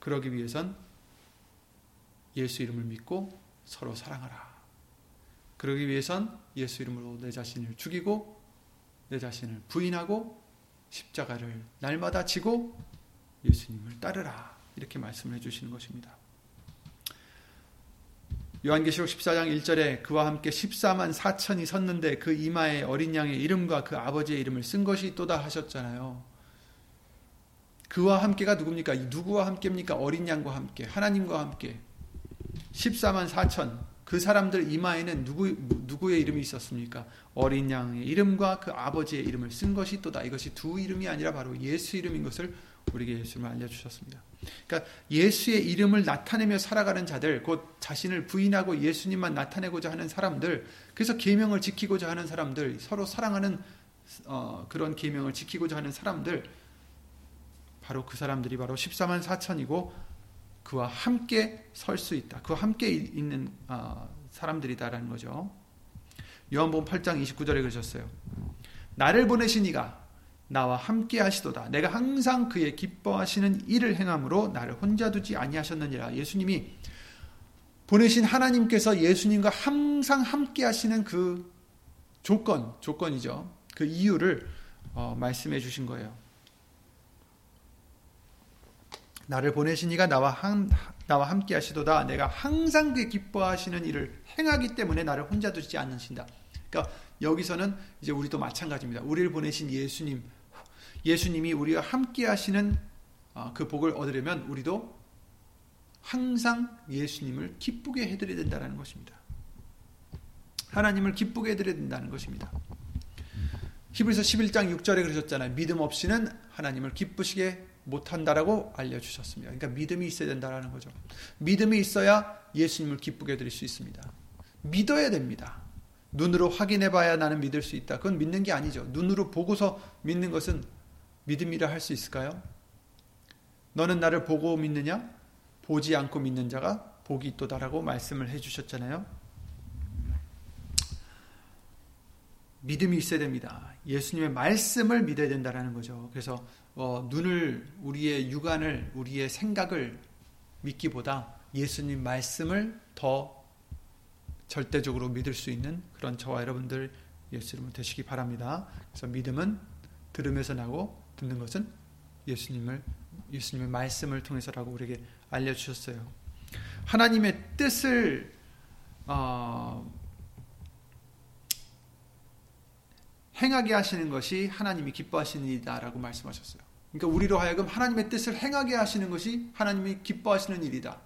그러기 위해선 예수 이름을 믿고 서로 사랑하라. 그러기 위해선 예수 이름으로 내 자신을 죽이고 내 자신을 부인하고 십자가를 날마다 지고 예수님을 따르라. 이렇게 말씀을 해 주시는 것입니다. 요한계시록 14장 1절에 그와 함께 14만 4천이 섰는데 그 이마에 어린 양의 이름과 그 아버지의 이름을 쓴 것이 또다 하셨잖아요. 그와 함께가 누굽니까? 누구와 함께입니까? 어린 양과 함께, 하나님과 함께. 14만 4천. 그 사람들 이마에는 누구, 누구의 이름이 있었습니까? 어린 양의 이름과 그 아버지의 이름을 쓴 것이 또다. 이것이 두 이름이 아니라 바로 예수 이름인 것을 우리에게 예수님을 알려주셨습니다. 그러니까 예수의 이름을 나타내며 살아가는 자들, 곧 자신을 부인하고 예수님만 나타내고자 하는 사람들, 그래서 계명을 지키고자 하는 사람들, 서로 사랑하는 어, 그런 계명을 지키고자 하는 사람들, 바로 그 사람들이 바로 14만 4천이고 그와 함께 설 수 있다. 그와 함께 있는 어, 사람들이다라는 거죠. 요한복음 8장 29절에 그러셨어요. 나를 보내신 이가 나와 함께 하시도다. 내가 항상 그의 기뻐하시는 일을 행함으로 나를 혼자 두지 아니하셨느니라. 예수님이 보내신 하나님께서 예수님과 항상 함께 하시는 그 조건, 조건이죠. 그 이유를 어, 말씀해 주신 거예요. 나를 보내신 이가 나와, 한, 나와 함께 하시도다. 내가 항상 그 기뻐하시는 일을 행하기 때문에 나를 혼자 두지 않으신다. 그러니까 여기서는 이제 우리도 마찬가지입니다. 우리를 보내신 예수님, 예수님이 우리와 함께 하시는 어, 그 복을 얻으려면 우리도 항상 예수님을 기쁘게 해드려야 된다는 것입니다. 하나님을 기쁘게 해드려야 된다는 것입니다. 히브리서 11장 6절에 그러셨잖아요. 믿음 없이는 하나님을 기쁘시게 못한다라고 알려주셨습니다. 그러니까 믿음이 있어야 된다는 거죠. 믿음이 있어야 예수님을 기쁘게 해드릴 수 있습니다. 믿어야 됩니다. 눈으로 확인해 봐야 나는 믿을 수 있다. 그건 믿는 게 아니죠. 눈으로 보고서 믿는 것은 믿음이라 할 수 있을까요? 너는 나를 보고 믿느냐? 보지 않고 믿는 자가 복이 있도다라고 말씀을 해 주셨잖아요. 믿음이 있어야 됩니다. 예수님의 말씀을 믿어야 된다라는 거죠. 그래서 어, 눈을 우리의 육안을 우리의 생각을 믿기보다 예수님 말씀을 더 절대적으로 믿을 수 있는 그런 저와 여러분들 예수 이름으로 되시기 바랍니다. 그래서 믿음은 들으면서 나고 듣는 것은 예수님을 예수님의 말씀을 통해서라고 우리에게 알려 주셨어요. 하나님의 뜻을 어, 행하게 하시는 것이 하나님이 기뻐하시는 일이다라고 말씀하셨어요. 그러니까 우리로 하여금 하나님의 뜻을 행하게 하시는 것이 하나님이 기뻐하시는 일이다.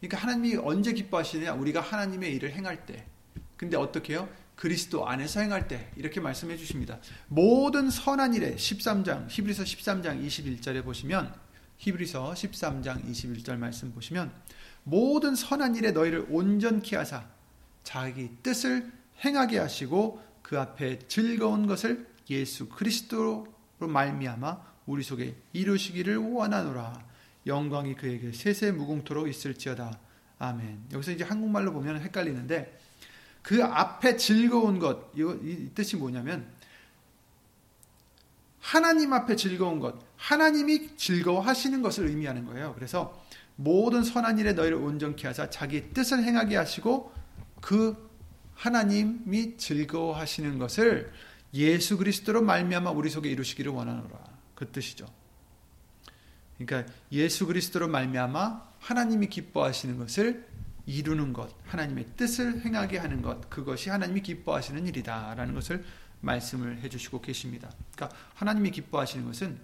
그러니까 하나님이 언제 기뻐하시느냐? 우리가 하나님의 일을 행할 때. 근데 어떻게 해요? 그리스도 안에서 행할 때 이렇게 말씀해 주십니다. 모든 선한 일에 13장 히브리서 13장 21절에 보시면 히브리서 13장 21절 말씀 보시면 모든 선한 일에 너희를 온전케 하사 자기 뜻을 행하게 하시고 그 앞에 즐거운 것을 예수 그리스도로 말미암아 우리 속에 이루시기를 원하노라. 영광이 그에게 세세 무궁토로 있을지어다. 아멘. 여기서 이제 한국말로 보면 헷갈리는데 그 앞에 즐거운 것, 이 뜻이 뭐냐면 하나님 앞에 즐거운 것, 하나님이 즐거워하시는 것을 의미하는 거예요. 그래서 모든 선한 일에 너희를 온전케 하사 자기 뜻을 행하게 하시고 그 하나님이 즐거워하시는 것을 예수 그리스도로 말미암아 우리 속에 이루시기를 원하노라. 그 뜻이죠. 그러니까 예수 그리스도로 말미암아 하나님이 기뻐하시는 것을 이루는 것, 하나님의 뜻을 행하게 하는 것, 그것이 하나님이 기뻐하시는 일이다라는 것을 말씀을 해 주시고 계십니다. 그러니까 하나님이 기뻐하시는 것은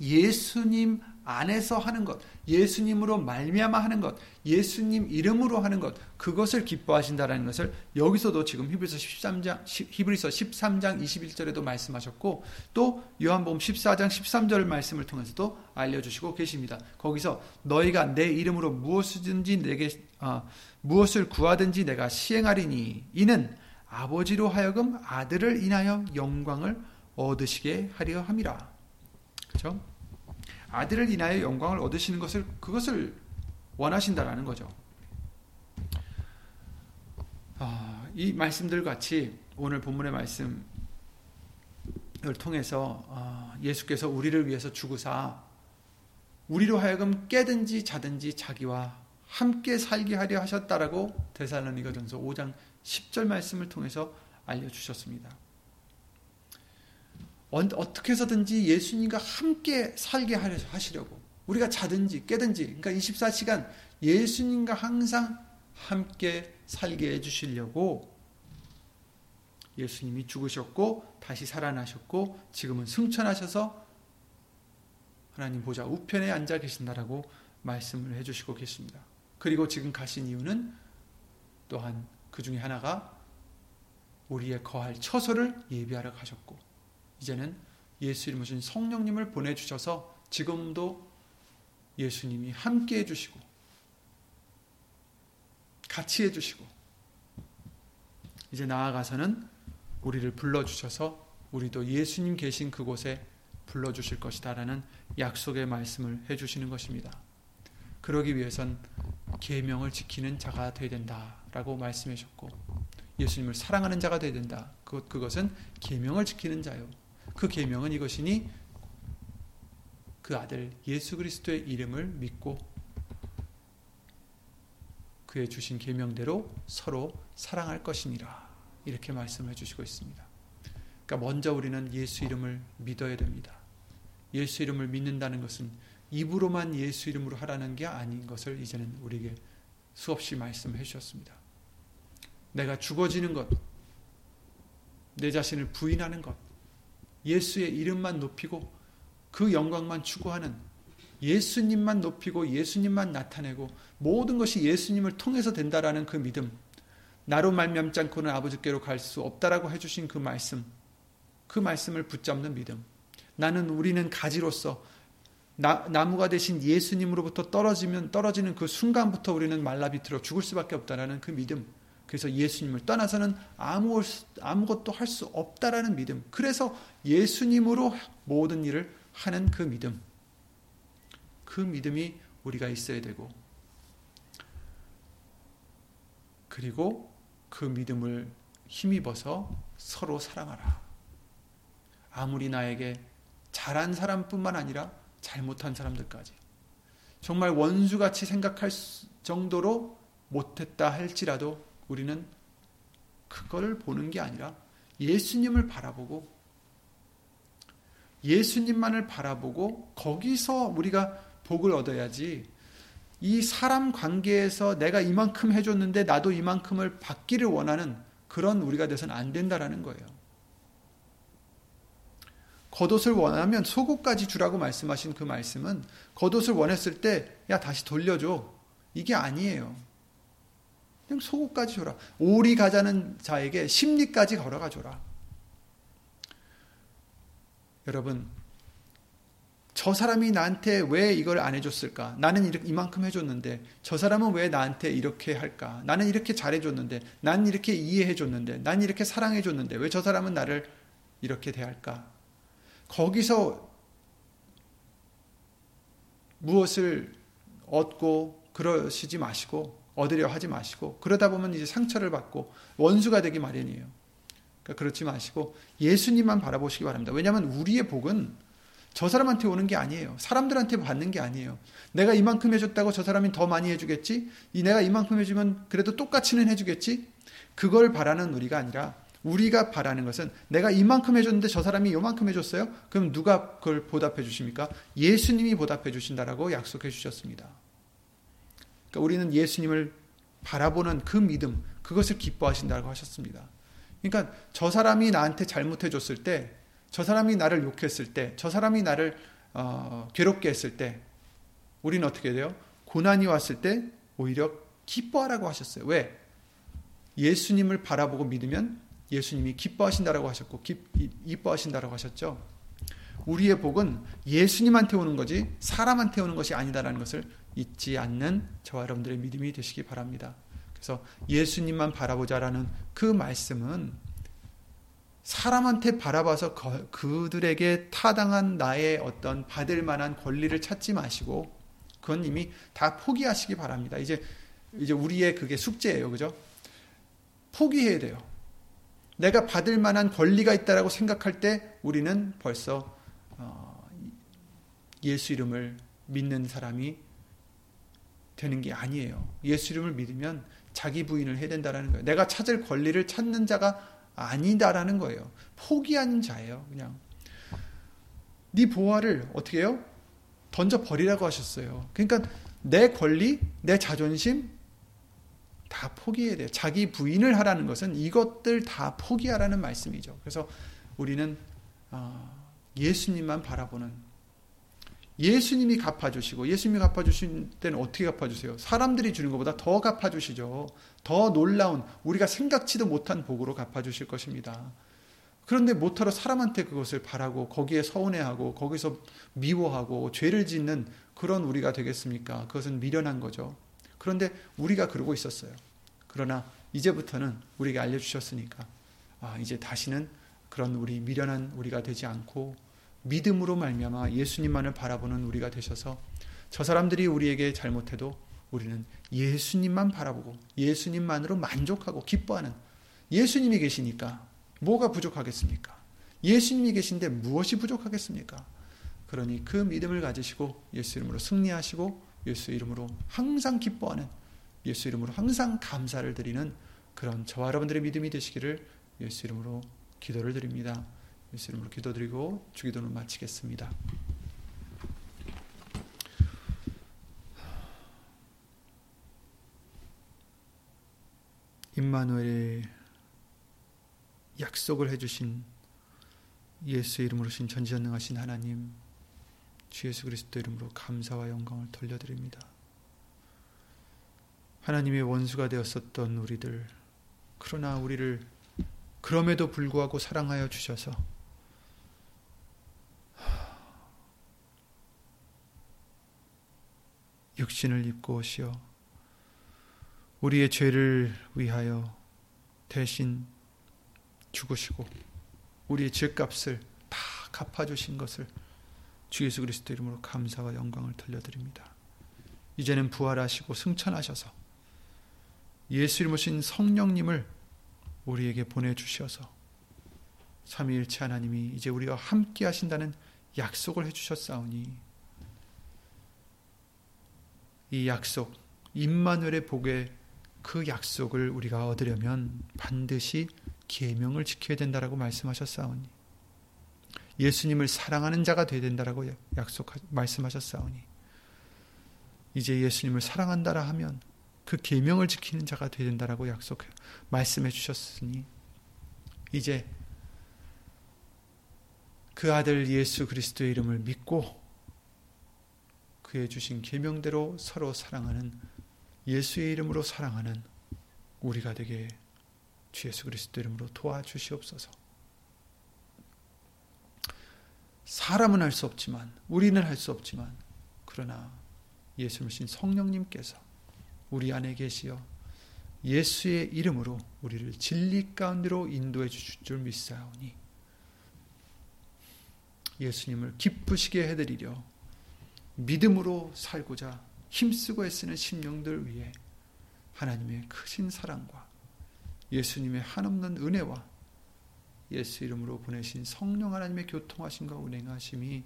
예수님 안에서 하는 것, 예수님으로 말미암아 하는 것, 예수님 이름으로 하는 것, 그것을 기뻐하신다라는 것을 여기서도 지금 히브리서 13장 히브리서 13장 21절에도 말씀하셨고 또 요한복음 14장 13절 말씀을 통해서도 알려 주시고 계십니다. 거기서 너희가 내 이름으로 무엇이든지 내게 아, 무엇을 구하든지 내가 시행하리니 이는 아버지로 하여금 아들을 인하여 영광을 얻으시게 하려 함이라. 그렇죠? 아들을 인하여 영광을 얻으시는 것을 그것을 원하신다라는 거죠. 아, 이 말씀들 같이 오늘 본문의 말씀을 통해서 아, 예수께서 우리를 위해서 죽으사 우리로 하여금 깨든지 자든지 자기와 함께 살게 하려 하셨다라고 데살로니가전서 5장 10절 말씀을 통해서 알려 주셨습니다. 어떻게 해서든지 예수님과 함께 살게 하시려고 우리가 자든지 깨든지 그러니까 24시간 예수님과 항상 함께 살게 해주시려고 예수님이 죽으셨고 다시 살아나셨고 지금은 승천하셔서 하나님 보좌 우편에 앉아 계신다라고 말씀을 해주시고 계십니다. 그리고 지금 가신 이유는 또한 그 중에 하나가 우리의 거할 처소를 예비하러 가셨고 이제는 예수 이름 오신 성령님을 보내주셔서 지금도 예수님이 함께 해주시고 같이 해주시고 이제 나아가서는 우리를 불러주셔서 우리도 예수님 계신 그곳에 불러주실 것이다라는 약속의 말씀을 해주시는 것입니다. 그러기 위해선 계명을 지키는 자가 되어야 된다라고 말씀해 주셨고 예수님을 사랑하는 자가 되어야 된다. 그것 그것은 계명을 지키는 자요. 그 계명은 이것이니 그 아들 예수 그리스도의 이름을 믿고 그의 주신 계명대로 서로 사랑할 것이니라. 이렇게 말씀해 주시고 있습니다. 그러니까 먼저 우리는 예수 이름을 믿어야 됩니다. 예수 이름을 믿는다는 것은 입으로만 예수 이름으로 하라는 게 아닌 것을 이제는 우리에게 수없이 말씀해 주셨습니다. 내가 죽어지는 것, 내 자신을 부인하는 것, 예수의 이름만 높이고 그 영광만 추구하는 예수님만 높이고 예수님만 나타내고 모든 것이 예수님을 통해서 된다라는 그 믿음, 나로 말미암지 않고는 아버지께로 갈 수 없다라고 해주신 그 말씀, 그 말씀을 붙잡는 믿음. 나는 우리는 가지로서 나, 나무가 되신 예수님으로부터 떨어지면 떨어지는 그 순간부터 우리는 말라비틀어 죽을 수밖에 없다라는 그 믿음. 그래서 예수님을 떠나서는 아무, 아무것도 할 수 없다라는 믿음. 그래서 예수님으로 모든 일을 하는 그 믿음. 그 믿음이 우리가 있어야 되고, 그리고 그 믿음을 힘입어서 서로 사랑하라. 아무리 나에게 잘한 사람뿐만 아니라 잘못한 사람들까지. 정말 원수같이 생각할 정도로 못했다 할지라도 우리는 그걸 보는 게 아니라 예수님을 바라보고 예수님만을 바라보고 거기서 우리가 복을 얻어야지 이 사람 관계에서 내가 이만큼 해줬는데 나도 이만큼을 받기를 원하는 그런 우리가 돼서는 안 된다라는 거예요. 겉옷을 원하면 속옷까지 주라고 말씀하신 그 말씀은 겉옷을 원했을 때 야 다시 돌려줘 이게 아니에요. 그냥 속옷까지 줘라. 오리 가자는 자에게 심리까지 걸어가 줘라. 여러분 저 사람이 나한테 왜 이걸 안 해줬을까? 나는 이렇게 이만큼 해줬는데 저 사람은 왜 나한테 이렇게 할까? 나는 이렇게 잘해줬는데, 난 이렇게 이해해줬는데, 난 이렇게 사랑해줬는데 왜 저 사람은 나를 이렇게 대할까? 거기서 무엇을 얻고 그러시지 마시고 얻으려 하지 마시고 그러다 보면 이제 상처를 받고 원수가 되기 마련이에요. 그러니까 그렇지 마시고 예수님만 바라보시기 바랍니다. 왜냐하면 우리의 복은 저 사람한테 오는 게 아니에요. 사람들한테 받는 게 아니에요. 내가 이만큼 해줬다고 저 사람이 더 많이 해주겠지? 내가 이만큼 해주면 그래도 똑같이는 해주겠지? 그걸 바라는 우리가 아니라 우리가 바라는 것은 내가 이만큼 해줬는데 저 사람이 요만큼 해줬어요? 그럼 누가 그걸 보답해 주십니까? 예수님이 보답해 주신다라고 약속해 주셨습니다. 그러니까 우리는 예수님을 바라보는 그 믿음, 그것을 기뻐하신다고 하셨습니다. 그러니까 저 사람이 나한테 잘못해 줬을 때, 저 사람이 나를 욕했을 때, 저 사람이 나를 어, 괴롭게 했을 때, 우리는 어떻게 돼요? 고난이 왔을 때 오히려 기뻐하라고 하셨어요. 왜? 예수님을 바라보고 믿으면 예수님이 기뻐하신다라고 하셨고 기, 이뻐하신다라고 하셨죠. 우리의 복은 예수님한테 오는 거지 사람한테 오는 것이 아니다라는 것을 잊지 않는 저와 여러분들의 믿음이 되시기 바랍니다. 그래서 예수님만 바라보자라는 그 말씀은 사람한테 바라봐서 그들에게 타당한 나의 어떤 받을 만한 권리를 찾지 마시고 그건 이미 다 포기하시기 바랍니다. 이제 이제 우리의 그게 숙제예요. 그죠? 포기해야 돼요. 내가 받을 만한 권리가 있다라고 생각할 때 우리는 벌써 어, 예수 이름을 믿는 사람이 되는 게 아니에요. 예수 이름을 믿으면 자기 부인을 해야 된다라는 거예요. 내가 찾을 권리를 찾는 자가 아니다라는 거예요. 포기하는 자예요. 그냥 네 보화를 어떻게 해요? 던져 버리라고 하셨어요. 그러니까 내 권리, 내 자존심, 다 포기해야 돼요. 자기 부인을 하라는 것은 이것들 다 포기하라는 말씀이죠. 그래서 우리는 어, 예수님만 바라보는 예수님이 갚아주시고 예수님이 갚아주신 때는 어떻게 갚아주세요? 사람들이 주는 것보다 더 갚아주시죠. 더 놀라운 우리가 생각지도 못한 복으로 갚아주실 것입니다. 그런데 못하러 사람한테 그것을 바라고 거기에 서운해하고 거기서 미워하고 죄를 짓는 그런 우리가 되겠습니까? 그것은 미련한 거죠. 그런데 우리가 그러고 있었어요. 그러나 이제부터는 우리에게 알려주셨으니까 아, 이제 다시는 그런 우리 미련한 우리가 되지 않고 믿음으로 말미암아 예수님만을 바라보는 우리가 되셔서 저 사람들이 우리에게 잘못해도 우리는 예수님만 바라보고 예수님만으로 만족하고 기뻐하는 예수님이 계시니까 뭐가 부족하겠습니까? 예수님이 계신데 무엇이 부족하겠습니까? 그러니 그 믿음을 가지시고 예수 이름으로 승리하시고 예수 이름으로 항상 기뻐하는 예수 이름으로 항상 감사를 드리는 그런 저와 여러분들의 믿음이 되시기를 예수 이름으로 기도를 드립니다. 예수 이름으로 기도드리고 주기도는 마치겠습니다. 임마누엘의 약속을 해주신 예수 이름으로 신 전지전능하신 하나님 주 예수 그리스도 이름으로 감사와 영광을 돌려드립니다. 하나님의 원수가 되었었던 우리들 그러나 우리를 그럼에도 불구하고 사랑하여 주셔서 육신을 입고 오시어 우리의 죄를 위하여 대신 죽으시고 우리의 죄값을 다 갚아주신 것을 주 예수 그리스도 이름으로 감사와 영광을 돌려드립니다. 이제는 부활하시고 승천하셔서 예수 이름 오신 성령님을 우리에게 보내주셔서 삼위일체 하나님이 이제 우리와 함께 하신다는 약속을 해주셨사오니 이 약속 임마누엘의 복의 그 약속을 우리가 얻으려면 반드시 계명을 지켜야 된다라고 말씀하셨사오니 예수님을 사랑하는 자가 되어야 된다라고 약속 말씀하셨사오니 이제 예수님을 사랑한다라 하면 그 계명을 지키는 자가 되어야 된다라고 약속 말씀해 주셨으니 이제 그 아들 예수 그리스도의 이름을 믿고 그의 주신 계명대로 서로 사랑하는 예수의 이름으로 사랑하는 우리가 되게 주 예수 그리스도 이름으로 도와주시옵소서. 사람은 할 수 없지만 우리는 할 수 없지만 그러나 예수님 성령님께서 우리 안에 계시어 예수의 이름으로 우리를 진리 가운데로 인도해 주실 줄 믿사오니 예수님을 기쁘시게 해드리려 믿음으로 살고자 힘쓰고 애쓰는 심령들 위해 하나님의 크신 사랑과 예수님의 한없는 은혜와 예수 이름으로 보내신 성령 하나님의 교통하심과 운행하심이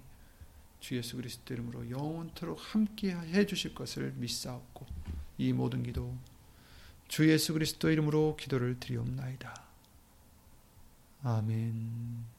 주 예수 그리스도 이름으로 영원토록 함께 해 주실 것을 믿사옵고 이 모든 기도 주 예수 그리스도 이름으로 기도를 드리옵나이다. 아멘.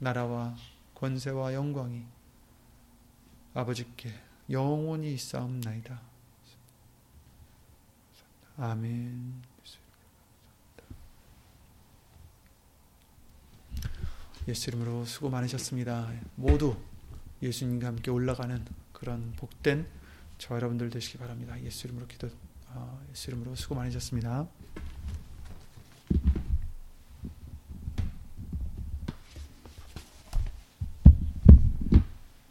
나라와 권세와 영광이 아버지께 영원히 있사옵나이다. 아멘. 예수 이름으로 수고 많으셨습니다. 모두 예수님과 함께 올라가는 그런 복된 저 여러분들 되시기 바랍니다. 예수 이름으로 기도, 어, 예수 이름으로 수고 많으셨습니다.